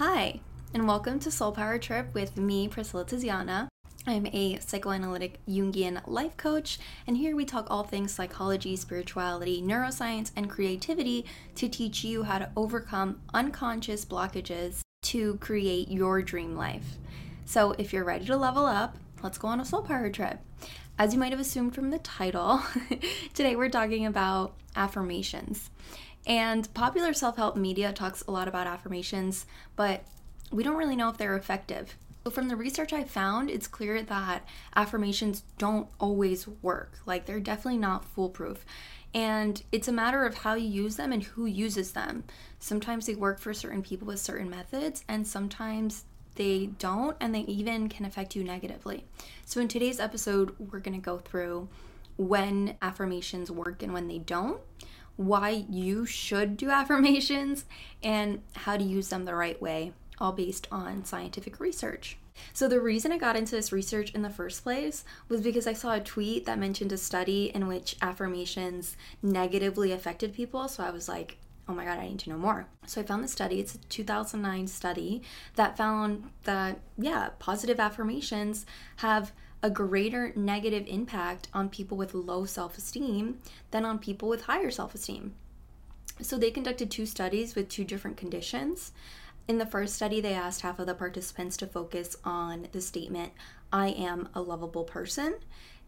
Hi, and welcome to Soul Power Trip with me, Priscilla Tiziana. I'm a psychoanalytic Jungian life coach, and here we talk all things psychology, spirituality, neuroscience, and creativity to teach you how to overcome unconscious blockages to create your dream life. So, if you're ready to level up, let's go on a soul power trip. As you might have assumed from the title, today we're talking about affirmations. And popular self help media talks a lot about affirmations, but we don't really know if they're effective. So, from the research I found, it's clear that affirmations don't always work. Like, they're definitely not foolproof. And it's a matter of how you use them and who uses them. Sometimes they work for certain people with certain methods, and sometimes they don't, and they even can affect you negatively. So, in today's episode, we're going to go through when affirmations work and when they don't, why you should do affirmations, and how to use them the right way, all based on scientific research. So, the reason I got into this research in the first place was because I saw a tweet that mentioned a study in which affirmations negatively affected people. So, I was like, oh my god, I need to know more. So I found the study. It's a 2009 study that found that, yeah, positive affirmations have a greater negative impact on people with low self esteem than on people with higher self esteem. So they conducted two studies with two different conditions. In the first study, they asked half of the participants to focus on the statement, I am a lovable person.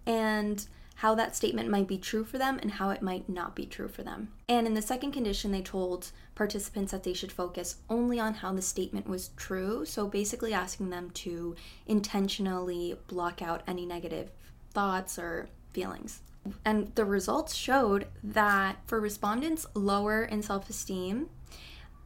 And how that statement might be true for them and how it might not be true for them. And in the second condition, they told participants that they should focus only on how the statement was true. So basically, asking them to intentionally block out any negative thoughts or feelings. And the results showed that for respondents lower in self esteem,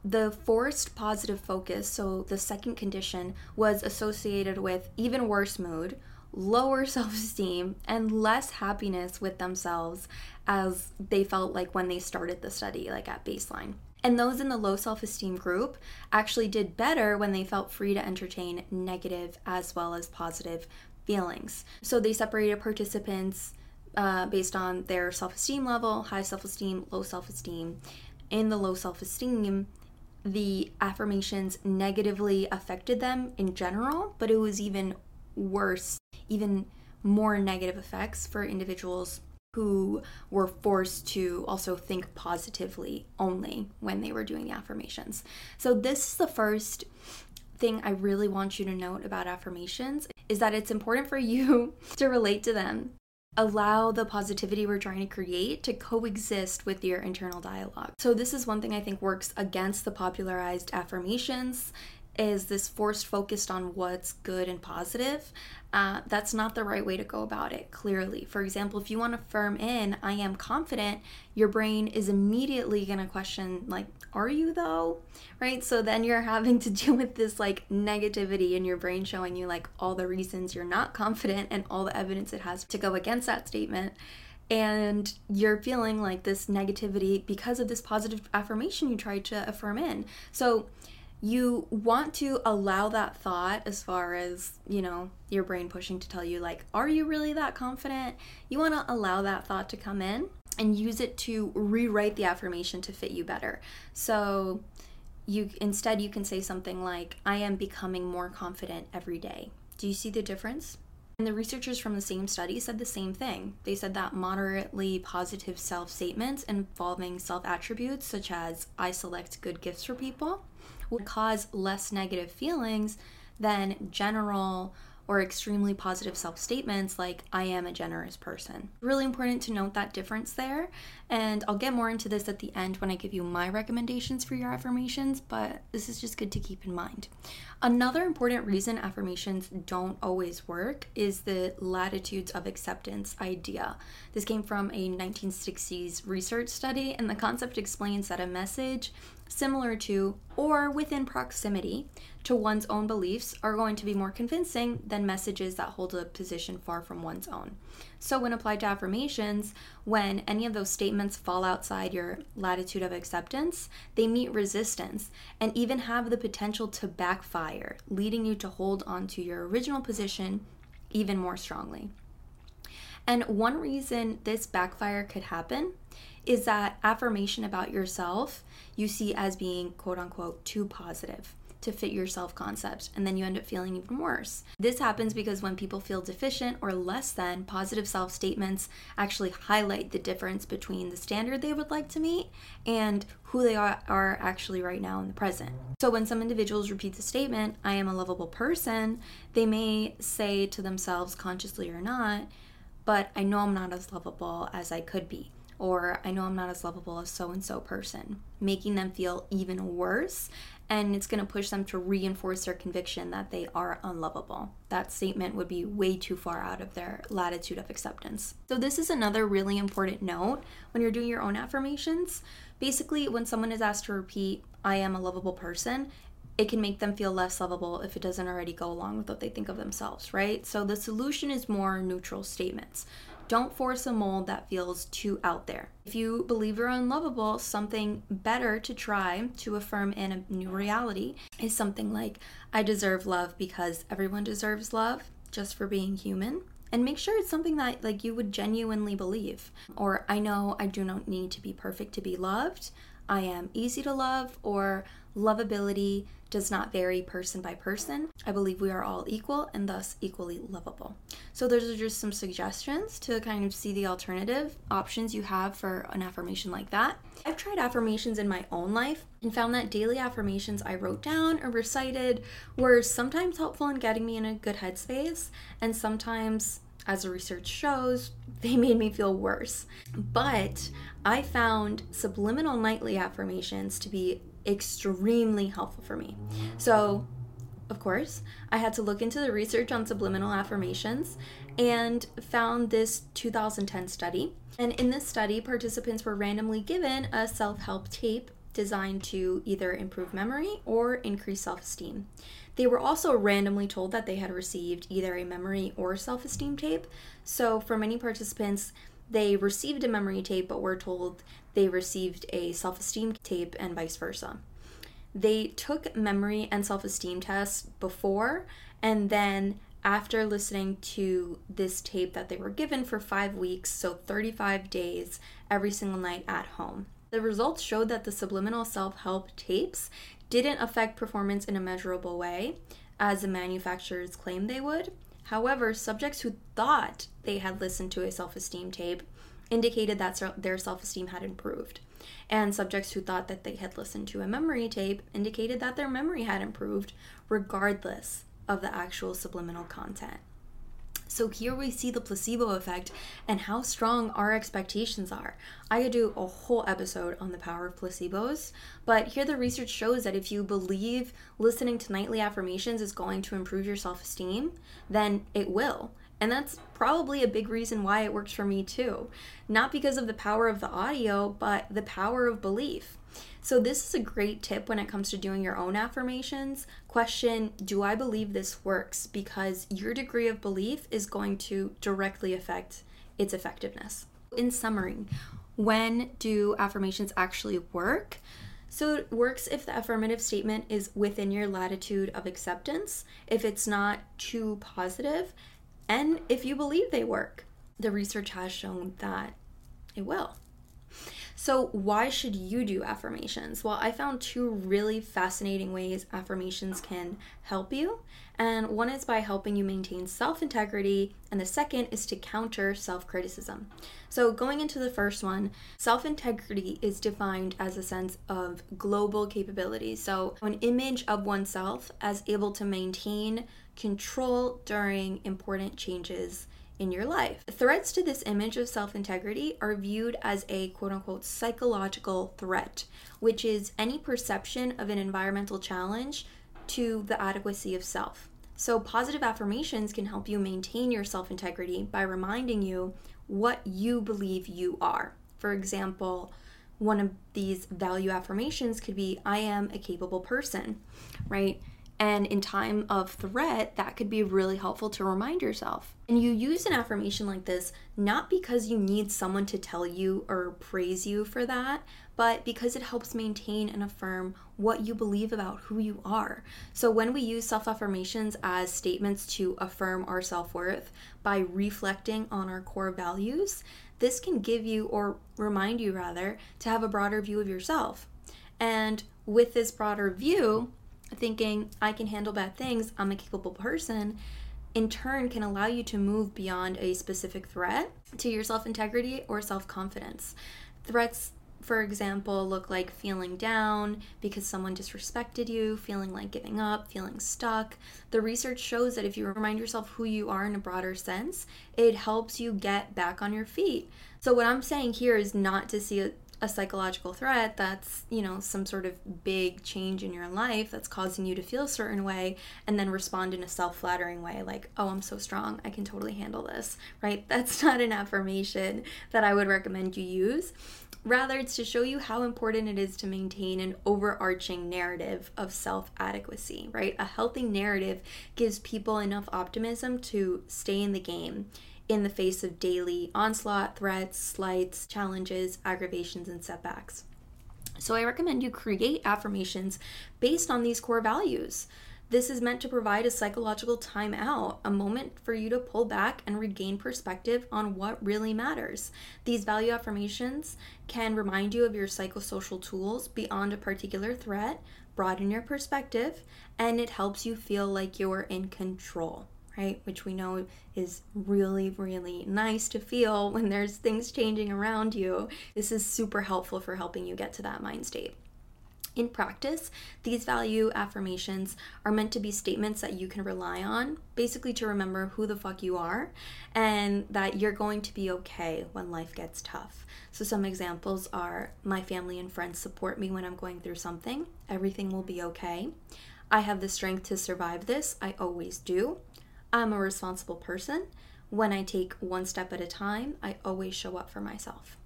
the forced positive focus, so the second condition, was associated with even worse mood, lower self esteem, and less happiness with themselves as they felt like when they started the study, like at baseline. And those in the low self esteem group actually did better when they felt free to entertain negative as well as positive feelings. So they separated participants uh, based on their self esteem level high self esteem, low self esteem. In the low self esteem, the affirmations negatively affected them in general, but it was even worse even more negative effects for individuals who were forced to also think positively only when they were doing the affirmations. So this is the first thing I really want you to note about affirmations is that it's important for you to relate to them. Allow the positivity we're trying to create to coexist with your internal dialogue. So, this is one thing I think works against the popularized affirmations is this forced focused on what's good and positive. Uh, that's not the right way to go about it, clearly. For example, if you want to firm in, I am confident, your brain is immediately going to question, like, are you though? Right? So then you're having to deal with this like negativity in your brain showing you like all the reasons you're not confident and all the evidence it has to go against that statement and you're feeling like this negativity because of this positive affirmation you tried to affirm in. So you want to allow that thought as far as, you know, your brain pushing to tell you, like, are you really that confident? You want to allow that thought to come in and use it to rewrite the affirmation to fit you better. So, you instead you can say something like i am becoming more confident every day do you see the difference and the researchers from the same study said the same thing. They said that moderately positive self statements involving self attributes, such as I select good gifts for people, would cause less negative feelings than general or extremely positive self statements like, I am a generous person. Really important to note that difference there. And I'll get more into this at the end when I give you my recommendations for your affirmations, but this is just good to keep in mind. Another important reason affirmations don't always work is the latitudes of acceptance idea. This came from a 1960s research study, and the concept explains that a message similar to or within proximity to one's own beliefs are going to be more convincing than messages that hold a position far from one's own. So, when applied to affirmations, when any of those statements fall outside your latitude of acceptance, they meet resistance and even have the potential to backfire, leading you to hold on to your original position even more strongly. And one reason this backfire could happen is that affirmation about yourself you see as being quote unquote too positive. to fit your self concept, and then you end up feeling even worse. This happens because when people feel deficient or less than, positive self statements actually highlight the difference between the standard they would like to meet and who they are, are actually right now in the present. So when some individuals repeat the statement, I am a lovable person, they may say to themselves, consciously or not, but I know I'm not as lovable as I could be or I know I'm not as lovable as so and so person, making them feel even worse. And it's going to push them to reinforce their conviction that they are unlovable. That statement would be way too far out of their latitude of acceptance. So, this is another really important note when you're doing your own affirmations. Basically, when someone is asked to repeat, I am a lovable person, it can make them feel less lovable if it doesn't already go along with what they think of themselves, right? So the solution is more neutral statements. Don't force a mold that feels too out there. If you believe you're unlovable, something better to try to affirm in a new reality is something like, I deserve love because everyone deserves love just for being human. And make sure it's something that like you would genuinely believe. Or i know i do not need to be perfect to be loved. I am easy to love or lovability does not vary person by person. I believe we are all equal and thus equally lovable. So, those are just some suggestions to kind of see the alternative options you have for an affirmation like that. I've tried affirmations in my own life and found that daily affirmations I wrote down or recited were sometimes helpful in getting me in a good headspace, and sometimes as the research shows, they made me feel worse. But I found subliminal nightly affirmations to be extremely helpful for me. So, of course, I had to look into the research on subliminal affirmations and found this 2010 study. And in this study, participants were randomly given a self help tape designed to either improve memory or increase self esteem. They were also randomly told that they had received either a memory or self esteem tape. So, for many participants, they received a memory tape but were told they received a self esteem tape and vice versa. They took memory and self esteem tests before and then after listening to this tape that they were given for five weeks, so 35 days every single night at home. The results showed that the subliminal self help tapes didn't affect performance in a measurable way, as the manufacturers claimed they would. However, subjects who thought they had listened to a self esteem tape indicated that their self esteem had improved. And subjects who thought that they had listened to a memory tape indicated that their memory had improved, regardless of the actual subliminal content. So here we see the placebo effect and how strong our expectations are. I could do a whole episode on the power of placebos, but here the research shows that if you believe listening to nightly affirmations is going to improve your self esteem, then it will. And that's probably a big reason why it works for me too. Not because of the power of the audio, but the power of belief. So, this is a great tip when it comes to doing your own affirmations. Question Do I believe this works? Because your degree of belief is going to directly affect its effectiveness. In summary, when do affirmations actually work? So it works if the affirmative statement is within your latitude of acceptance, if it's not too positive, and if you believe they work. The research has shown that it will. So, why should you do affirmations? Well, I found two really fascinating ways affirmations can help you. And one is by helping you maintain self integrity, and the second is to counter self criticism. So, going into the first one, self integrity is defined as a sense of global capability. So, an image of oneself as able to maintain control during important changes in your life. Threats to this image of self integrity are viewed as a quote unquote psychological threat, which is any perception of an environmental challenge to the adequacy of self. So, positive affirmations can help you maintain your self integrity by reminding you what you believe you are. For example, one of these value affirmations could be I am a capable person, right? And in time of threat, that could be really helpful to remind yourself. And you use an affirmation like this not because you need someone to tell you or praise you for that, but because it helps maintain and affirm what you believe about who you are. So when we use self affirmations as statements to affirm our self worth by reflecting on our core values, this can give you, or remind you rather, to have a broader view of yourself. And with this broader view, thinking, I can handle bad things, I'm a capable person, in turn can allow you to move beyond a specific threat to your self integrity or self confidence. Threats for example, look like feeling down because someone disrespected you, feeling like giving up, feeling stuck. The research shows that if you remind yourself who you are in a broader sense, it helps you get back on your feet. So, what I'm saying here is not to see a, psychological threat that's, you know, some sort of big change in your life that's causing you to feel a certain way and then respond in a self flattering way, like, oh, I'm so strong, I can totally handle this, right? That's not an affirmation that I would recommend you use. Rather, it's to show you how important it is to maintain an overarching narrative of self adequacy, right? A healthy narrative gives people enough optimism to stay in the game in the face of daily onslaught, threats, slights, challenges, aggravations, and setbacks. So, I recommend you create affirmations based on these core values. This is meant to provide a psychological timeout, a moment for you to pull back and regain perspective on what really matters. These value affirmations can remind you of your psychosocial tools beyond a particular threat, broaden your perspective, and it helps you feel like you're in control. Right, which we know is really, really nice to feel when there's things changing around you. This is super helpful for helping you get to that mind state. In practice, these value affirmations are meant to be statements that you can rely on, basically to remember who the fuck you are and that you're going to be okay when life gets tough. So, some examples are My family and friends support me when I'm going through something, everything will be okay. I have the strength to survive this, I always do. I'm a responsible person. When I take one step at a time, I always show up for myself.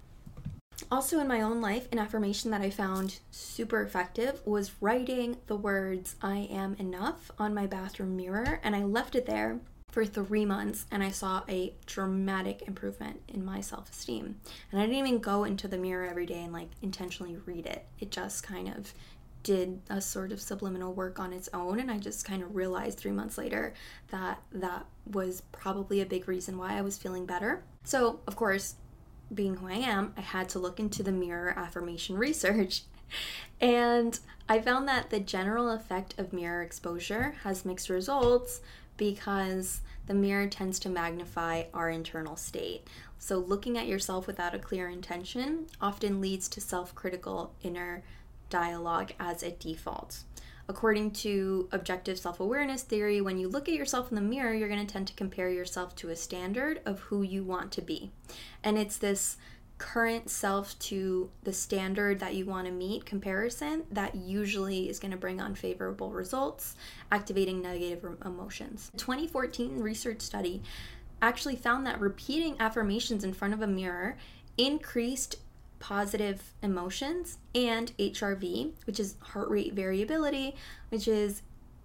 Also, in my own life, an affirmation that I found super effective was writing the words I am enough on my bathroom mirror, and I left it there for three months and I saw a dramatic improvement in my self esteem. And I didn't even go into the mirror every day and like intentionally read it, it just kind of did a sort of subliminal work on its own and i just kind of realized 3 months later that that was probably a big reason why i was feeling better so of course being who I am, I had to look into the mirror affirmation research. And I found that the general effect of mirror exposure has mixed results because the mirror tends to magnify our internal state. So, looking at yourself without a clear intention often leads to self critical inner dialogue as a default. According to objective self awareness theory, when you look at yourself in the mirror, you're going to tend to compare yourself to a standard of who you want to be. And it's this current self to the standard that you want to meet comparison that usually is going to bring unfavorable results, activating negative emotions. A 2014 research study actually found that repeating affirmations in front of a mirror increased positive emotions, and HRV, which is heart rate variability, which is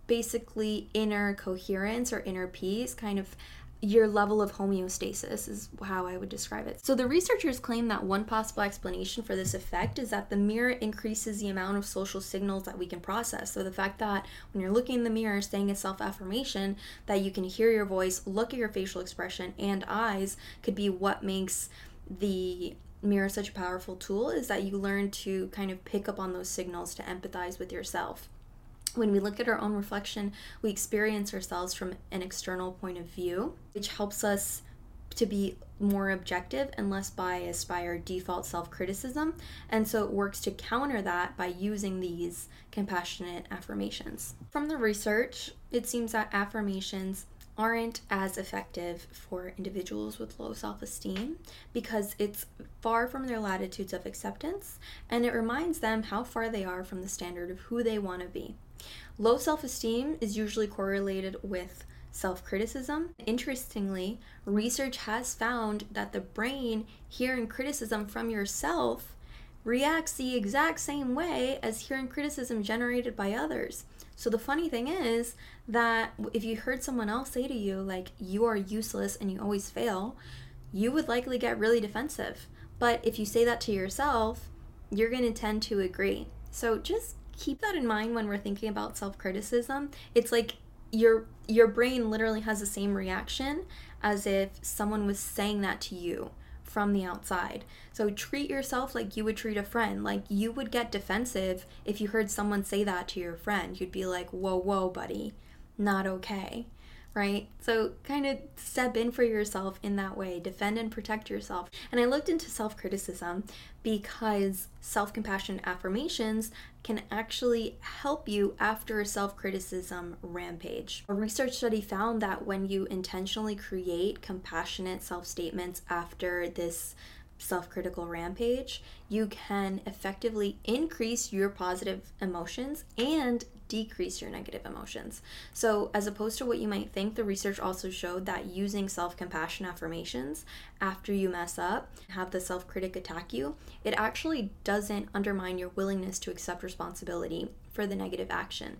basically inner coherence or inner peace, kind of your level of homeostasis is how I would describe it. So the researchers claim that one possible explanation for this effect is that the mirror increases the amount of social signals that we can process. So the fact that when you're looking in the mirror saying a self-affirmation that you can hear your voice, look at your facial expression and eyes could be what makes the mirror such a powerful tool is that you learn to kind of pick up on those signals to empathize with yourself. When we look at our own reflection, we experience ourselves from an external point of view, which helps us to be more objective and less biased by our default self criticism. And so it works to counter that by using these compassionate affirmations. From the research, it seems that affirmations aren't as effective for individuals with low self esteem because it's far from their latitudes of acceptance and it reminds them how far they are from the standard of who they want to be. Low self esteem is usually correlated with self criticism. Interestingly, research has found that the brain hearing criticism from yourself reacts the exact same way as hearing criticism generated by others. So the funny thing is that if you heard someone else say to you, like, you are useless and you always fail, you would likely get really defensive. But if you say that to yourself, you're going to tend to agree. So just keep that in mind when we're thinking about self-criticism. It's like your your brain literally has the same reaction as if someone was saying that to you from the outside. So treat yourself like you would treat a friend. Like you would get defensive if you heard someone say that to your friend. You'd be like, whoa, whoa, buddy, not okay right? So, kind of step in for yourself in that way, defend and protect yourself. And I looked into self criticism because self compassion affirmations can actually help you after a self criticism rampage. A research study found that when you intentionally create compassionate self statements after this self critical rampage, you can effectively increase your positive emotions and decrease your negative emotions. So, as opposed to what you might think, the research also showed that using self compassion affirmations after you mess up, have the self critic attack you, it actually doesn't undermine your willingness to accept responsibility for the negative action.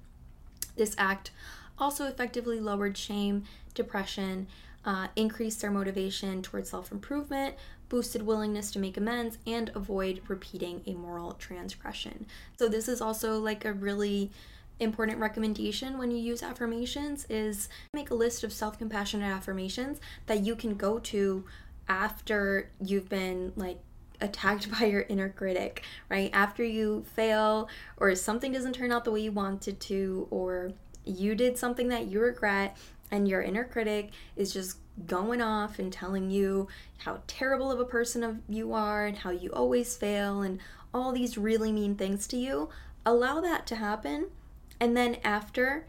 This act also effectively lowered shame, depression, uh, increased their motivation towards self improvement, boosted willingness to make amends, and avoid repeating a moral transgression. So, this is also like a really important recommendation when you use affirmations is make a list of self-compassionate affirmations that you can go to after you've been like attacked by your inner critic, right? After you fail or something doesn't turn out the way you wanted to or you did something that you regret and your inner critic is just going off and telling you how terrible of a person of you are and how you always fail and all these really mean things to you, allow that to happen and then after,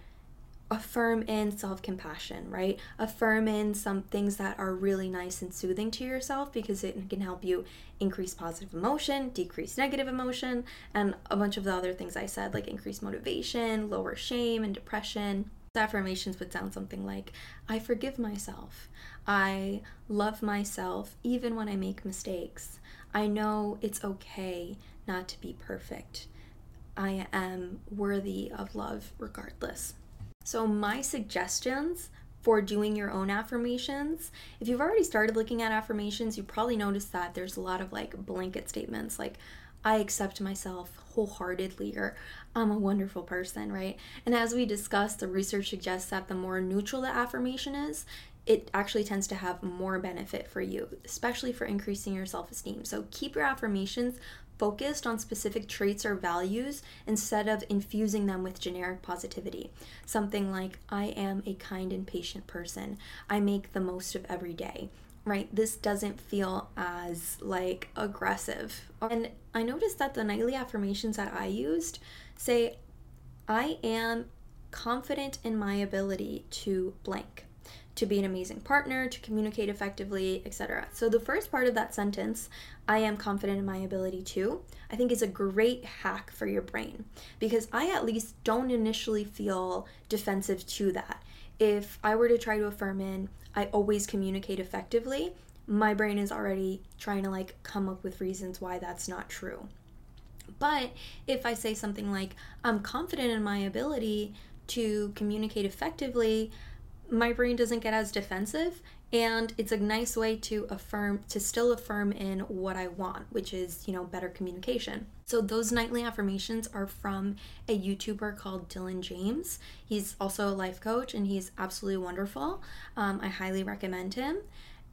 affirm in self compassion, right? Affirm in some things that are really nice and soothing to yourself because it can help you increase positive emotion, decrease negative emotion, and a bunch of the other things I said, like increase motivation, lower shame and depression. Affirmations would sound something like I forgive myself. I love myself even when I make mistakes. I know it's okay not to be perfect. I am worthy of love regardless. So, my suggestions for doing your own affirmations, if you've already started looking at affirmations, you probably noticed that there's a lot of like blanket statements like, I accept myself wholeheartedly, or I'm a wonderful person, right? And as we discussed, the research suggests that the more neutral the affirmation is, it actually tends to have more benefit for you, especially for increasing your self esteem. So keep your affirmations focused on specific traits or values instead of infusing them with generic positivity. Something like, I am a kind and patient person. I make the most of every day. Right? This doesn't feel as like aggressive. And I noticed that the nightly affirmations that I used say, I am confident in my ability to blank to be an amazing partner, to communicate effectively, etc. So, the first part of that sentence, I am confident in my ability to, I think is a great hack for your brain because I at least don't initially feel defensive to that. If I were to try to affirm in, I always communicate effectively, my brain is already trying to like come up with reasons why that's not true. But if I say something like, I'm confident in my ability to communicate effectively, my brain doesn't get as defensive and it's a nice way to affirm to still affirm in what i want which is you know better communication. So those nightly affirmations are from a youtuber called dylan james. He's also a life coach and he's absolutely wonderful. Um, i highly recommend him.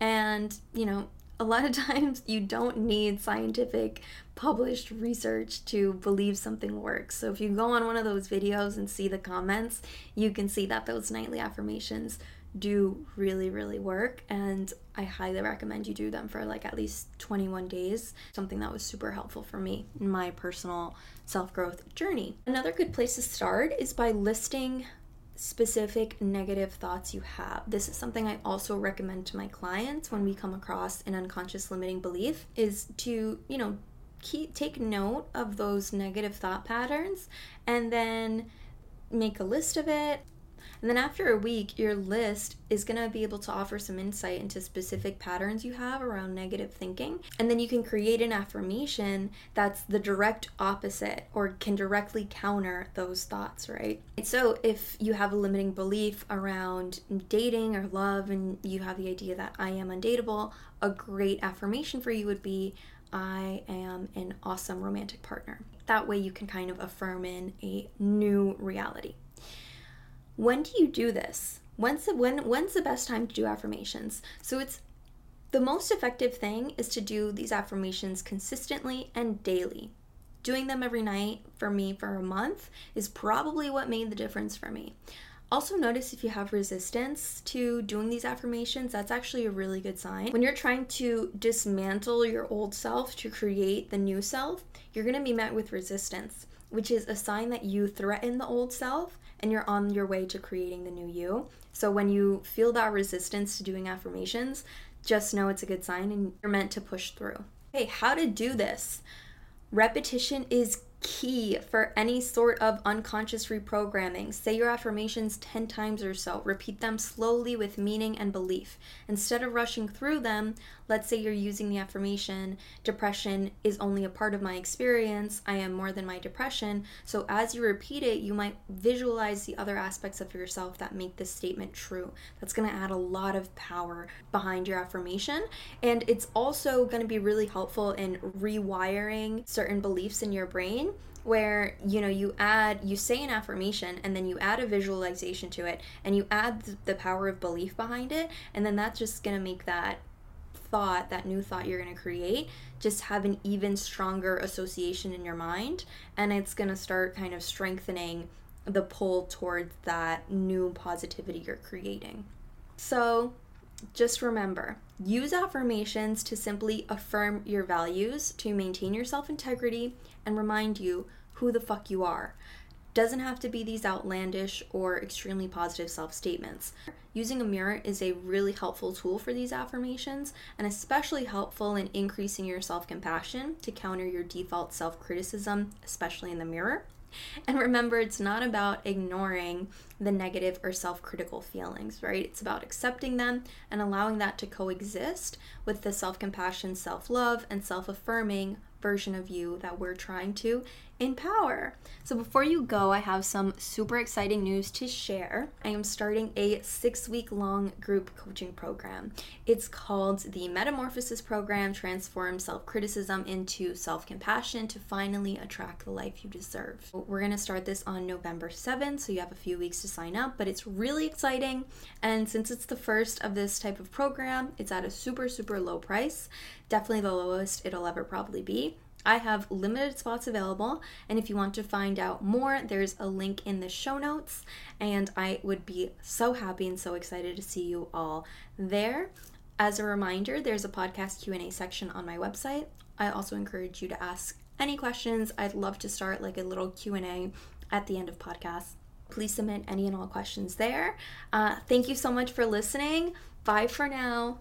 And you know a lot of times you don't need scientific published research to believe something works. So if you go on one of those videos and see the comments, you can see that those nightly affirmations do really really work and I highly recommend you do them for like at least 21 days. Something that was super helpful for me in my personal self-growth journey. Another good place to start is by listing specific negative thoughts you have. This is something I also recommend to my clients when we come across an unconscious limiting belief is to, you know, keep take note of those negative thought patterns and then make a list of it and then after a week, your list is going to be able to offer some insight into specific patterns you have around negative thinking. And then you can create an affirmation that's the direct opposite or can directly counter those thoughts, right? So if you have a limiting belief around dating or love and you have the idea that I am undateable, a great affirmation for you would be I am an awesome romantic partner. That way you can kind of affirm in a new reality. When do you do this? When's the when when's the best time to do affirmations? So it's The most effective thing is to do these affirmations consistently and daily. Doing them every night for me for a month is probably what made the difference for me. Also, notice if you have resistance to doing these affirmations, that's actually a really good sign. When you're trying to dismantle your old self to create the new self, you're gonna be met with resistance, which is a sign that you threaten the old self and you're on your way to creating the new you. So, when you feel that resistance to doing affirmations, just know it's a good sign and you're meant to push through. Hey, how to do this? Repetition is key for any sort of unconscious reprogramming. Say your affirmations 10 times or so. Repeat them slowly with meaning and belief. Instead of rushing through them, let's say you're using the affirmation depression is only a part of my experience, I am more than my depression. So as you repeat it, you might visualize the other aspects of yourself that make this statement true. That's going to add a lot of power behind your affirmation. And it's also going to be really helpful in rewiring certain beliefs in your brain where you know you add you say an affirmation and then you add a visualization to it and you add the power of belief behind it and then that's just going to make that thought that new thought you're going to create just have an even stronger association in your mind and it's going to start kind of strengthening the pull towards that new positivity you're creating so just remember use affirmations to simply affirm your values, to maintain your self integrity, and remind you who the fuck you are. Doesn't have to be these outlandish or extremely positive self statements. Using a mirror is a really helpful tool for these affirmations and especially helpful in increasing your self compassion to counter your default self criticism, especially in the mirror. And remember, it's not about ignoring the negative or self critical feelings, right? It's about accepting them and allowing that to coexist with the self compassion, self love, and self affirming version of you that we're trying to empower. So, before you go, I have some super exciting news to share. I am starting a six week long group coaching program. It's called the Metamorphosis Program Transform Self Criticism into Self Compassion to Finally Attract the Life You Deserve. We're going to start this on November 7th, so you have a few weeks to sign up, but it's really exciting. And since it's the first of this type of program, it's at a super, super low price. Definitely the lowest it'll ever probably be. I have limited spots available, and if you want to find out more, there's a link in the show notes, and I would be so happy and so excited to see you all there. As a reminder, there's a podcast Q&A section on my website. I also encourage you to ask any questions. I'd love to start like a little Q&A at the end of podcasts. Please submit any and all questions there. Uh, thank you so much for listening. Bye for now.